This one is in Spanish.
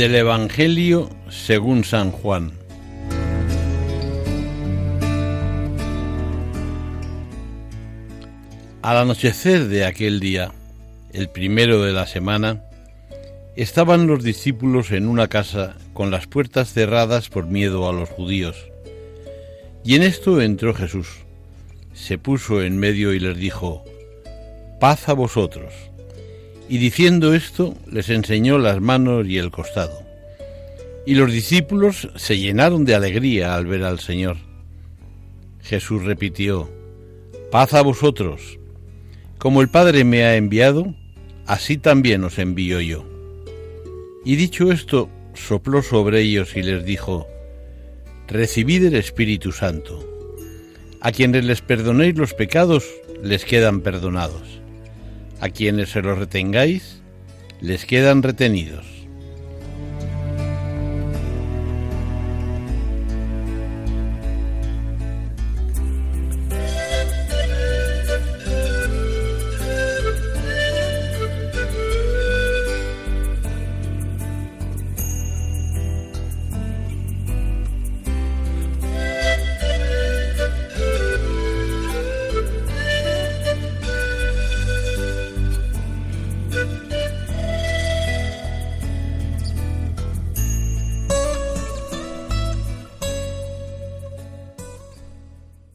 Del Evangelio según San Juan. Al anochecer de aquel día, el primero de la semana, estaban los discípulos en una casa con las puertas cerradas por miedo a los judíos. Y en esto entró Jesús, se puso en medio y les dijo, paz a vosotros. Y diciendo esto, les enseñó las manos y el costado. Y los discípulos se llenaron de alegría al ver al Señor. Jesús repitió, paz a vosotros. Como el Padre me ha enviado, así también os envío yo. Y dicho esto, sopló sobre ellos y les dijo, Recibid el Espíritu Santo. A quienes les perdonéis los pecados, les quedan perdonados. A quienes se los retengáis, les quedan retenidos.